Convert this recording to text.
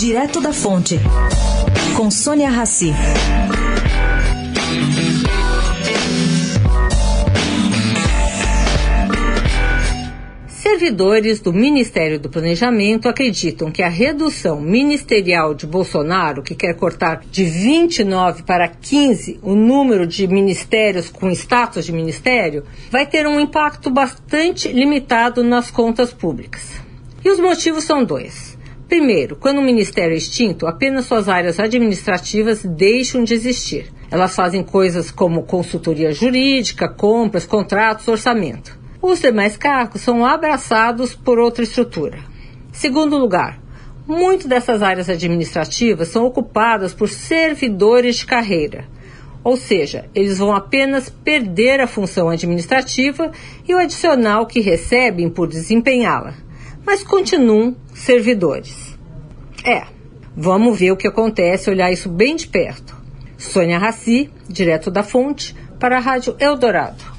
Direto da Fonte, com Sônia Rassi. Servidores do Ministério do Planejamento acreditam que a redução ministerial de Bolsonaro, que quer cortar de 29 para 15 o número de ministérios com status de ministério, vai ter um impacto bastante limitado nas contas públicas. E os motivos são dois. Primeiro, quando o ministério é extinto, apenas suas áreas administrativas deixam de existir. Elas fazem coisas como consultoria jurídica, compras, contratos, orçamento. Os demais cargos são abraçados por outra estrutura. Segundo lugar, muito dessas áreas administrativas são ocupadas por servidores de carreira. Ou seja, eles vão apenas perder a função administrativa e o adicional que recebem por desempenhá-la mas continuam servidores. É, vamos ver o que acontece, olhar isso bem de perto. Sônia Raci, direto da fonte, para a Rádio Eldorado.